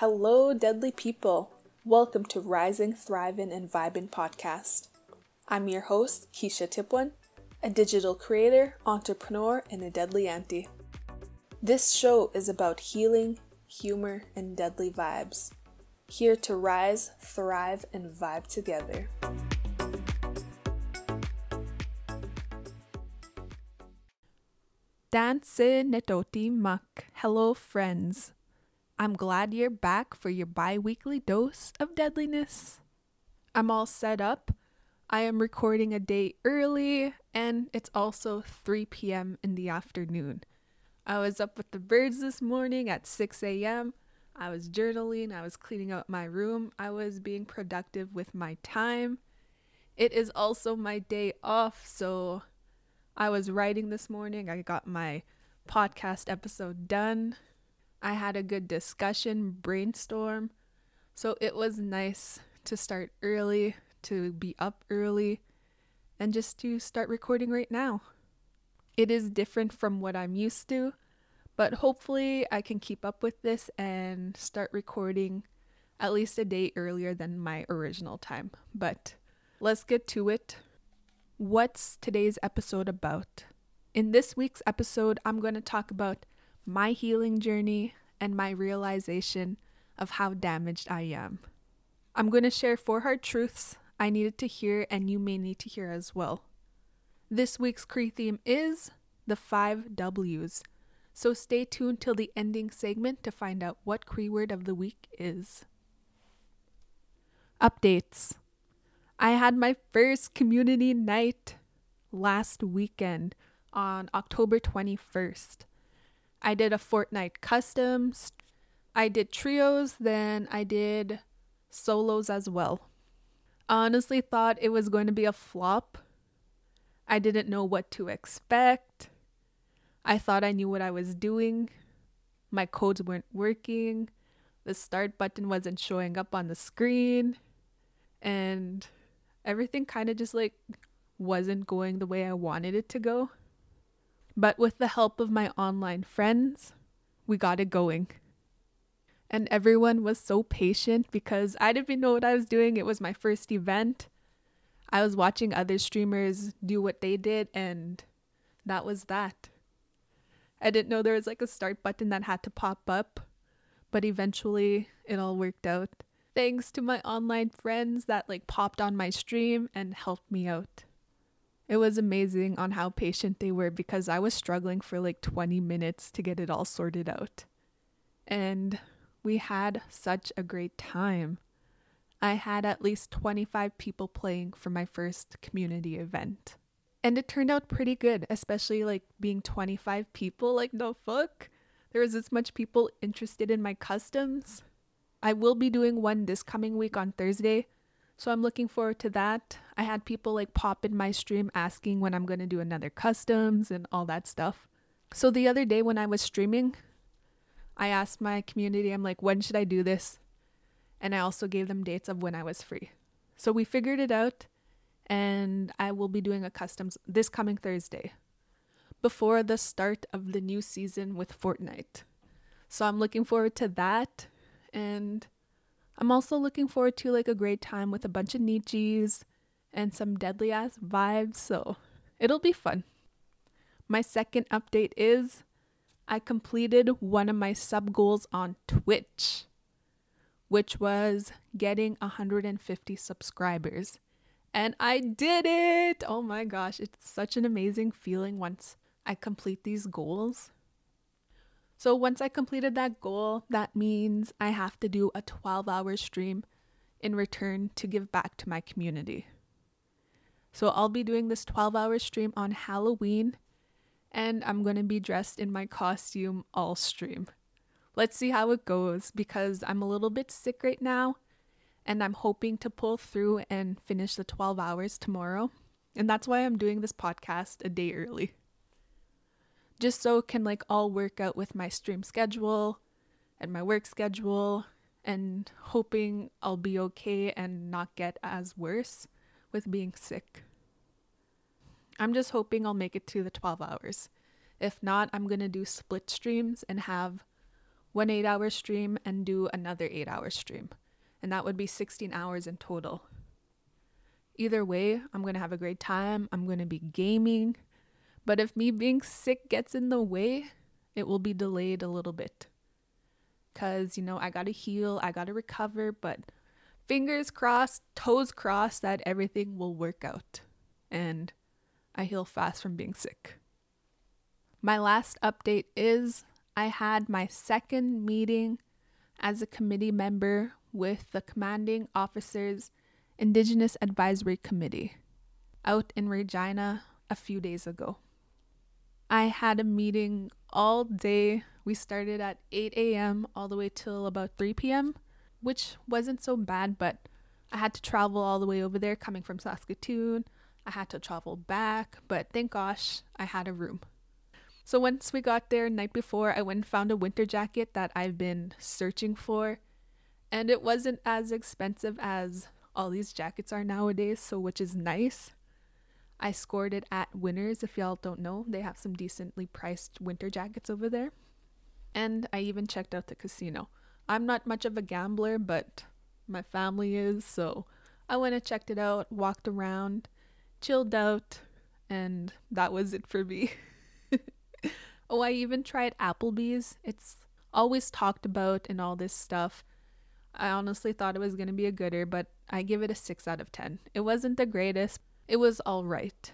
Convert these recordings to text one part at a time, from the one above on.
Hello, deadly people. Welcome to Rising, Thriving, and Vibing podcast. I'm your host, Kesha Tipewan, a digital creator, entrepreneur, and a deadly auntie. This show is about healing, humor, and deadly vibes. Here to rise, thrive, and vibe together. Tansi nitotemak. Hello, friends. I'm glad you're back for your bi weekly dose of deadliness. I'm all set up. I am recording a day early, and it's also 3 p.m. in the afternoon. I was up with the birds this morning at 6 a.m. I was journaling, I was cleaning out my room, I was being productive with my time. It is also my day off, so I was writing this morning. I got my podcast episode done. I had a good discussion, brainstorm. So it was nice to start early, to be up early, and just to start recording right now. It is different from what I'm used to, but hopefully I can keep up with this and start recording at least a day earlier than my original time. But let's get to it. What's today's episode about? In this week's episode, I'm going to talk about my healing journey and my realization of how damaged I am. I'm going to share four hard truths I needed to hear and you may need to hear as well. This week's Cree theme is the five W's. So stay tuned till the ending segment to find out what Cree word of the week is. Updates. I had my first community night last weekend on October 21st. I did a Fortnite customs, I did trios, then I did solos as well. Honestly thought it was going to be a flop. I didn't know what to expect. I thought I knew what I was doing. My codes weren't working. The start button wasn't showing up on the screen. And everything kind of just like wasn't going the way I wanted it to go. But with the help of my online friends, we got it going. And everyone was so patient because I didn't even know what I was doing. It was my first event. I was watching other streamers do what they did, and that was that. I didn't know there was like a start button that had to pop up, but eventually it all worked out thanks to my online friends that like popped on my stream and helped me out. It was amazing on how patient they were because I was struggling for like 20 minutes to get it all sorted out. And we had such a great time. I had at least 25 people playing for my first community event. And it turned out pretty good, especially like being 25 people. Like, no fuck. There was this much people interested in my customs. I will be doing one this coming week on Thursday. So I'm looking forward to that. I had people like pop in my stream asking when I'm going to do another customs and all that stuff. So the other day when I was streaming, I asked my community, I'm like, when should I do this? And I also gave them dates of when I was free. So we figured it out, and I will be doing a customs this coming Thursday before the start of the new season with Fortnite. So I'm looking forward to that and I'm also looking forward to like a great time with a bunch of nichi's and some deadly ass vibes, so it'll be fun. My second update is I completed one of my sub goals on Twitch, which was getting 150 subscribers. And I did it! Oh my gosh, it's such an amazing feeling once I complete these goals. So once I completed that goal, that means I have to do a 12 hour stream in return to give back to my community. So I'll be doing this 12 hour stream on Halloween and I'm going to be dressed in my costume all stream. Let's see how it goes because I'm a little bit sick right now and I'm hoping to pull through and finish the 12 hours tomorrow. And that's why I'm doing this podcast a day early just so it can like all work out with my stream schedule and my work schedule and hoping I'll be okay and not get as worse with being sick. I'm just hoping I'll make it to the 12 hours. If not, I'm going to do split streams and have one eight hour stream and do another eight hour stream. And that would be 16 hours in total. Either way, I'm going to have a great time. I'm going to be gaming. But if me being sick gets in the way, it will be delayed a little bit. Because, you know, I got to heal, I got to recover, but fingers crossed, toes crossed that everything will work out. And I heal fast from being sick. My last update is I had my second meeting as a committee member with the Commanding Officers Indigenous Advisory Committee out in Regina a few days ago. I had a meeting all day. We started at 8 a.m. all the way till about 3 p.m., which wasn't so bad, but I had to travel all the way over there coming from Saskatoon. I had to travel back, but thank gosh I had a room. So once we got there night before, I went and found a winter jacket that I've been searching for, and it wasn't as expensive as all these jackets are nowadays, so which is nice. I scored it at Winners. If y'all don't know, they have some decently priced winter jackets over there. And I even checked out the casino. I'm not much of a gambler, but my family is, so I went and checked it out, walked around, chilled out, and that was it for me. oh, I even tried Applebee's. It's always talked about and all this stuff. I honestly thought it was going to be a gooder, but I give it a 6 out of 10. It wasn't the greatest, it was all right.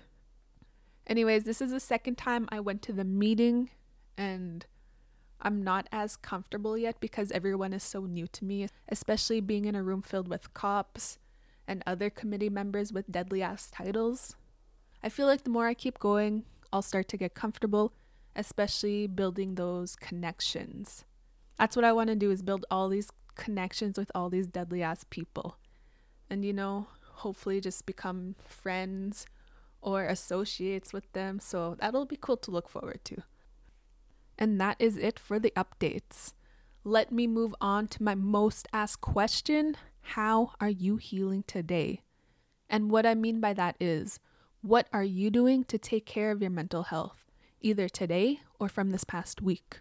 Anyways, this is the second time I went to the meeting and I'm not as comfortable yet because everyone is so new to me, especially being in a room filled with cops and other committee members with deadly ass titles. I feel like the more I keep going, I'll start to get comfortable, especially building those connections. That's what I want to do is build all these connections with all these deadly ass people. And you know, hopefully just become friends or associates with them. So that'll be cool to look forward to. And that is it for the updates. Let me move on to my most asked question How are you healing today? And what I mean by that is, what are you doing to take care of your mental health, either today or from this past week?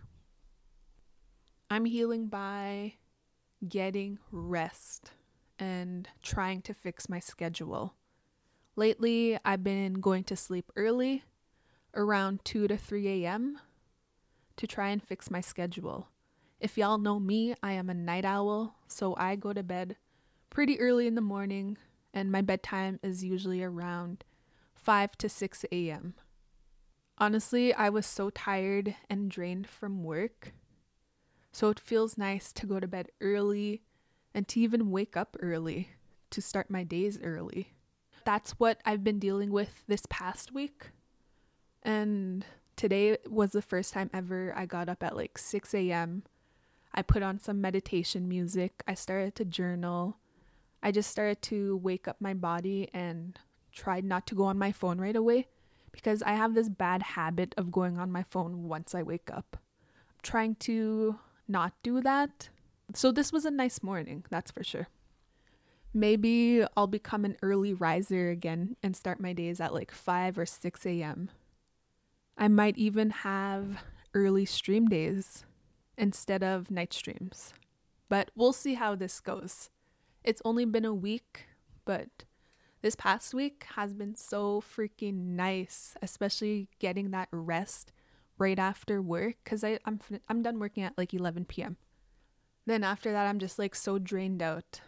I'm healing by getting rest and trying to fix my schedule. Lately, I've been going to sleep early, around 2 to 3 a.m., to try and fix my schedule. If y'all know me, I am a night owl, so I go to bed pretty early in the morning, and my bedtime is usually around 5 to 6 a.m. Honestly, I was so tired and drained from work, so it feels nice to go to bed early and to even wake up early to start my days early. That's what I've been dealing with this past week. And today was the first time ever I got up at like 6 a.m. I put on some meditation music. I started to journal. I just started to wake up my body and tried not to go on my phone right away because I have this bad habit of going on my phone once I wake up. I'm trying to not do that so this was a nice morning, that's for sure. Maybe I'll become an early riser again and start my days at like 5 or 6 a.m. I might even have early stream days instead of night streams. But we'll see how this goes. It's only been a week, but this past week has been so freaking nice, especially getting that rest right after work I I'm I'm done working at like 11 p.m. Then after that, I'm just like so drained out.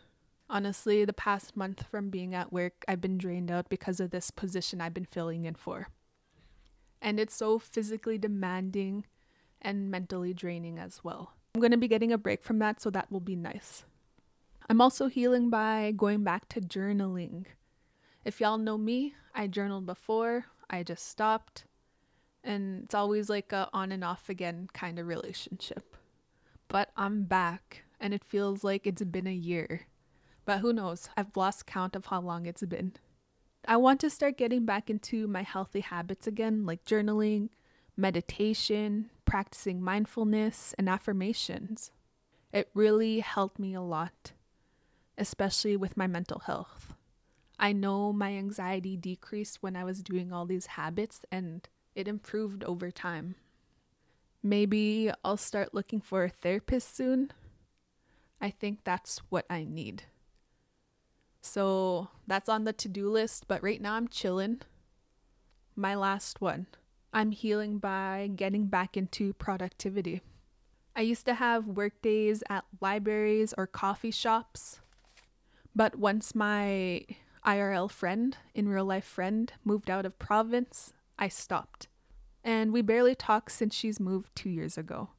Honestly, the past month from being at work, I've been drained out because of this position I've been filling in for. And it's so physically demanding and mentally draining as well. I'm going to be getting a break from that, so that will be nice. I'm also healing by going back to journaling. If y'all know me, I journaled before, I just stopped, and it's always like a on and off again kind of relationship. But I'm back, and it feels like it's been a year. But who knows? I've lost count of how long it's been. I want to start getting back into my healthy habits again, like journaling, meditation, practicing mindfulness, and affirmations. It really helped me a lot, especially with my mental health. I know my anxiety decreased when I was doing all these habits, and it improved over time. Maybe I'll start looking for a therapist soon. I think that's what I need. So that's on the to do list, but right now I'm chilling. My last one I'm healing by getting back into productivity. I used to have work days at libraries or coffee shops, but once my IRL friend, in real life friend, moved out of province, I stopped. And we barely talk since she's moved two years ago.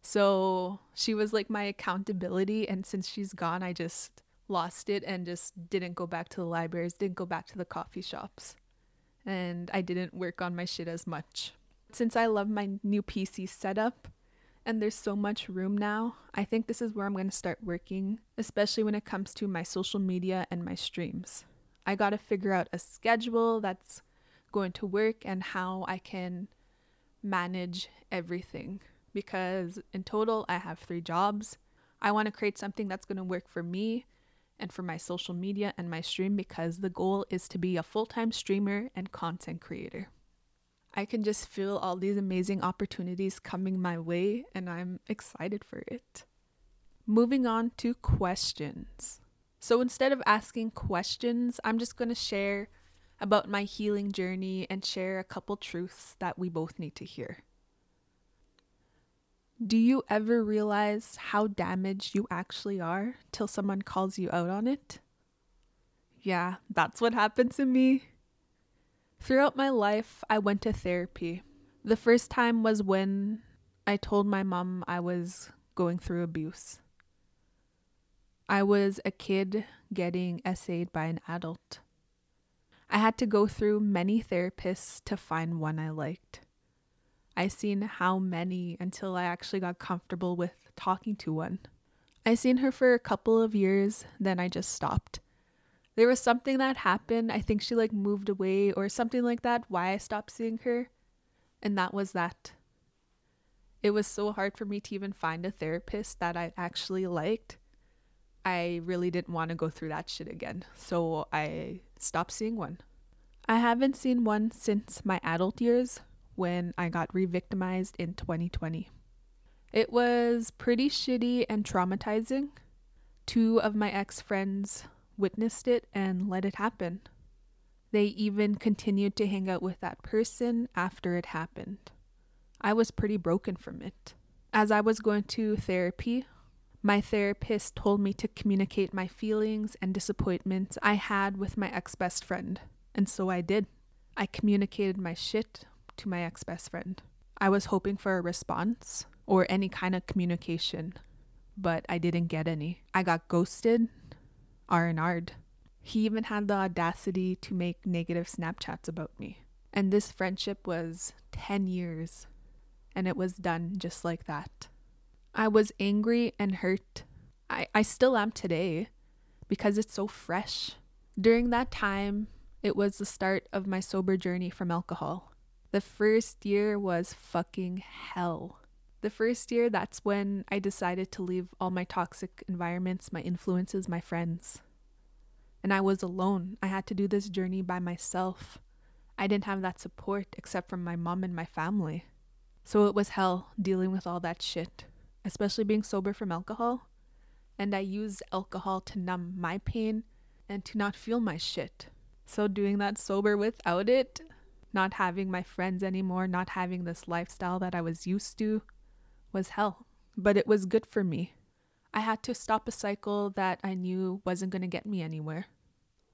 So she was like my accountability. And since she's gone, I just lost it and just didn't go back to the libraries, didn't go back to the coffee shops. And I didn't work on my shit as much. Since I love my new PC setup and there's so much room now, I think this is where I'm going to start working, especially when it comes to my social media and my streams. I got to figure out a schedule that's going to work and how I can manage everything because in total I have 3 jobs. I want to create something that's going to work for me and for my social media and my stream because the goal is to be a full-time streamer and content creator. I can just feel all these amazing opportunities coming my way and I'm excited for it. Moving on to questions. So instead of asking questions, I'm just going to share about my healing journey and share a couple truths that we both need to hear. Do you ever realize how damaged you actually are till someone calls you out on it? Yeah, that's what happened to me. Throughout my life, I went to therapy. The first time was when I told my mom I was going through abuse. I was a kid getting essayed by an adult. I had to go through many therapists to find one I liked. I seen how many until I actually got comfortable with talking to one. I seen her for a couple of years, then I just stopped. There was something that happened. I think she like moved away or something like that, why I stopped seeing her. And that was that. It was so hard for me to even find a therapist that I actually liked I really didn't want to go through that shit again. So I stopped seeing one. I haven't seen one since my adult years when I got re victimized in 2020. It was pretty shitty and traumatizing. Two of my ex friends witnessed it and let it happen. They even continued to hang out with that person after it happened. I was pretty broken from it. As I was going to therapy, my therapist told me to communicate my feelings and disappointments I had with my ex best friend, and so I did. I communicated my shit to my ex best friend. I was hoping for a response or any kind of communication, but I didn't get any. I got ghosted, R and R'd. He even had the audacity to make negative Snapchats about me. And this friendship was 10 years, and it was done just like that. I was angry and hurt. I, I still am today because it's so fresh. During that time, it was the start of my sober journey from alcohol. The first year was fucking hell. The first year, that's when I decided to leave all my toxic environments, my influences, my friends. And I was alone. I had to do this journey by myself. I didn't have that support except from my mom and my family. So it was hell dealing with all that shit especially being sober from alcohol. And I use alcohol to numb my pain and to not feel my shit. So, doing that sober without it, not having my friends anymore, not having this lifestyle that I was used to, was hell. But it was good for me. I had to stop a cycle that I knew wasn't going to get me anywhere.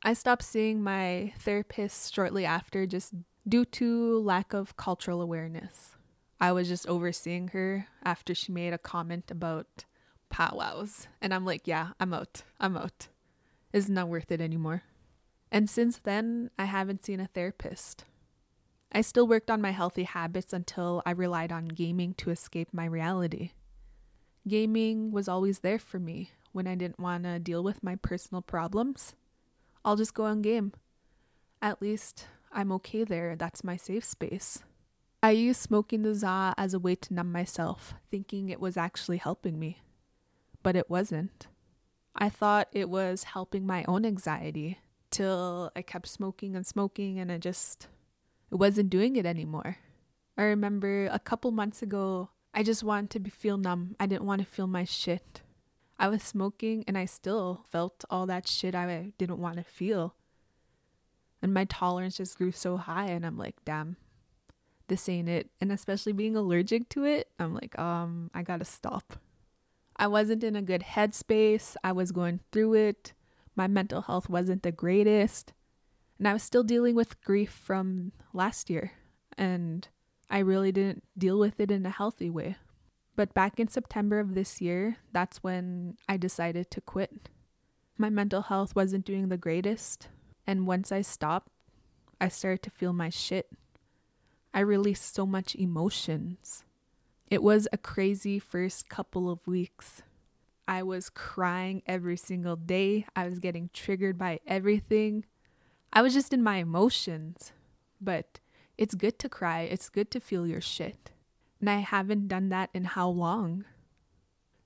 I stopped seeing my therapist shortly after just due to lack of cultural awareness. I was just overseeing her after she made a comment about powwows. And I'm like, yeah, I'm out. I'm out. It's not worth it anymore. And since then, I haven't seen a therapist. I still worked on my healthy habits until I relied on gaming to escape my reality. Gaming was always there for me when I didn't want to deal with my personal problems. I'll just go on game. At least I'm okay there. That's my safe space. I used smoking the za as a way to numb myself, thinking it was actually helping me. But it wasn't. I thought it was helping my own anxiety till I kept smoking and smoking and I just it wasn't doing it anymore. I remember a couple months ago, I just wanted to be, feel numb. I didn't want to feel my shit. I was smoking and I still felt all that shit I didn't want to feel. And my tolerance just grew so high, and I'm like, damn, this ain't it. And especially being allergic to it, I'm like, um, I gotta stop. I wasn't in a good headspace. I was going through it. My mental health wasn't the greatest. And I was still dealing with grief from last year. And I really didn't deal with it in a healthy way. But back in September of this year, that's when I decided to quit. My mental health wasn't doing the greatest. And once I stopped, I started to feel my shit. I released so much emotions. It was a crazy first couple of weeks. I was crying every single day. I was getting triggered by everything. I was just in my emotions. But it's good to cry, it's good to feel your shit. And I haven't done that in how long?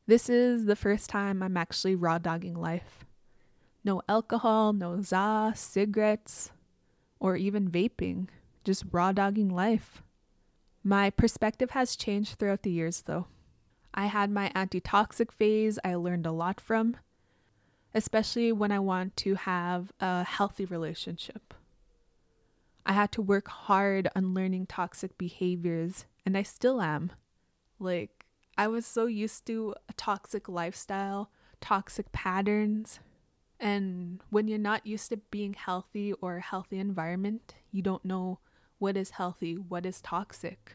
This is the first time I'm actually raw dogging life. No alcohol, no za, cigarettes, or even vaping, just raw dogging life. My perspective has changed throughout the years though. I had my anti toxic phase I learned a lot from, especially when I want to have a healthy relationship. I had to work hard on learning toxic behaviors, and I still am. Like, I was so used to a toxic lifestyle, toxic patterns. And when you're not used to being healthy or a healthy environment, you don't know what is healthy, what is toxic.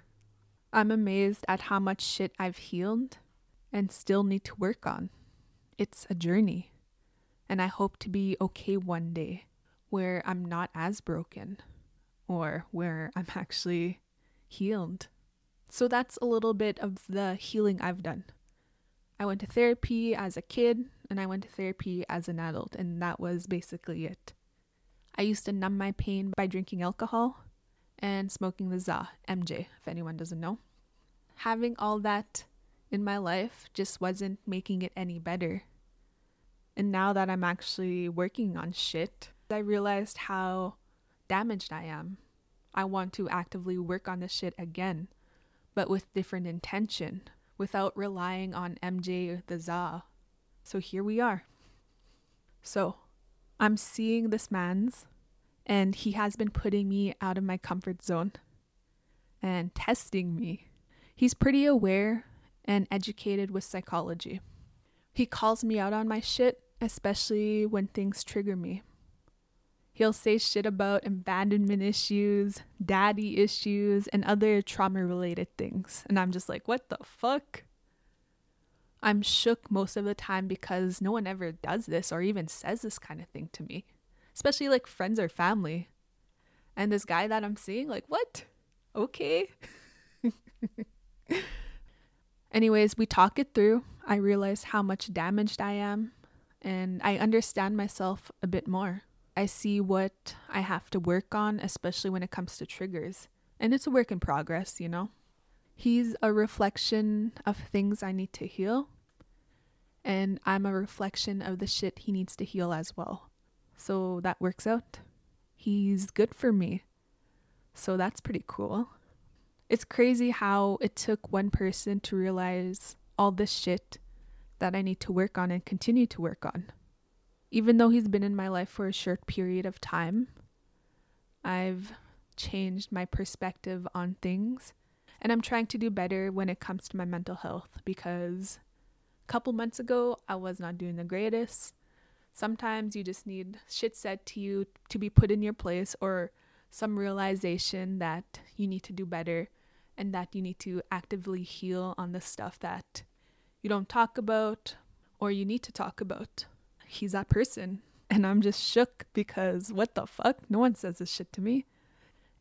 I'm amazed at how much shit I've healed and still need to work on. It's a journey. And I hope to be okay one day where I'm not as broken or where I'm actually healed. So that's a little bit of the healing I've done. I went to therapy as a kid and I went to therapy as an adult, and that was basically it. I used to numb my pain by drinking alcohol and smoking the ZA, MJ, if anyone doesn't know. Having all that in my life just wasn't making it any better. And now that I'm actually working on shit, I realized how damaged I am. I want to actively work on this shit again, but with different intention, without relying on MJ or the ZA. So here we are. So I'm seeing this man's, and he has been putting me out of my comfort zone and testing me. He's pretty aware and educated with psychology. He calls me out on my shit, especially when things trigger me. He'll say shit about abandonment issues, daddy issues, and other trauma related things. And I'm just like, what the fuck? I'm shook most of the time because no one ever does this or even says this kind of thing to me, especially like friends or family. And this guy that I'm seeing, like, what? Okay. Anyways, we talk it through. I realize how much damaged I am, and I understand myself a bit more. I see what I have to work on, especially when it comes to triggers. And it's a work in progress, you know? He's a reflection of things I need to heal. And I'm a reflection of the shit he needs to heal as well. So that works out. He's good for me. So that's pretty cool. It's crazy how it took one person to realize all this shit that I need to work on and continue to work on even though he's been in my life for a short period of time, I've changed my perspective on things. And I'm trying to do better when it comes to my mental health because a couple months ago, I was not doing the greatest. Sometimes you just need shit said to you to be put in your place or some realization that you need to do better and that you need to actively heal on the stuff that you don't talk about or you need to talk about he's that person. And I'm just shook because what the fuck? No one says this shit to me.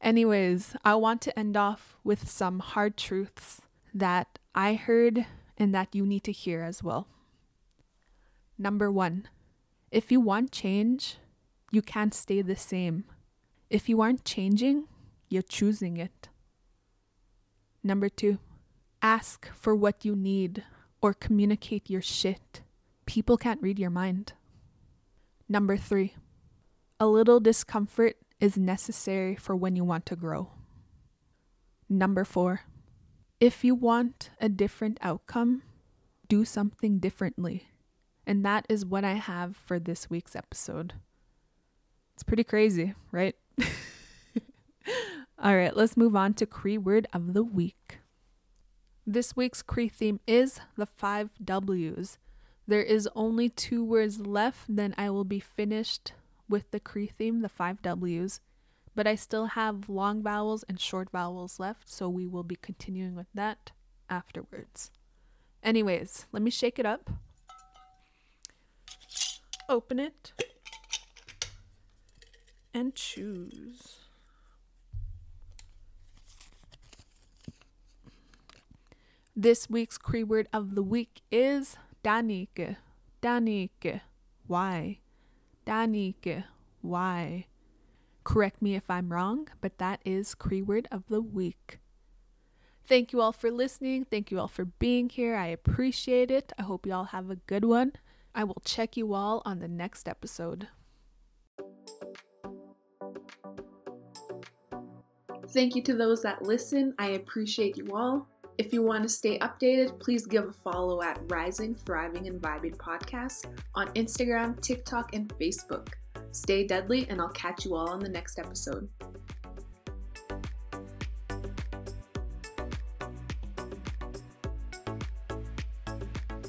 Anyways, I want to end off with some hard truths that I heard and that you need to hear as well. Number one, if you want change, you can't stay the same. If you aren't changing, you're choosing it. Number two, ask for what you need or communicate your shit. People can't read your mind. Number three, a little discomfort is necessary for when you want to grow. Number four, if you want a different outcome, do something differently. And that is what I have for this week's episode. It's pretty crazy, right? All right, let's move on to Cree word of the week. This week's Cree theme is the five W's. There is only two words left, then I will be finished with the Cree theme, the five W's. But I still have long vowels and short vowels left, so we will be continuing with that afterwards. Anyways, let me shake it up. Open it and choose. This week's Cree word of the week is tanehki. tanehki. Why? tanehki. Why? Correct me if I'm wrong, but that is Cree word of the week. Thank you all for listening. Thank you all for being here. I appreciate it. I hope you all have a good one. I will check you all on the next episode. Thank you to those that listen. I appreciate you all. If you want to stay updated, please give a follow at Rising, Thriving, and Vibing Podcast on Instagram, TikTok, and Facebook. Stay deadly, and I'll catch you all on the next episode.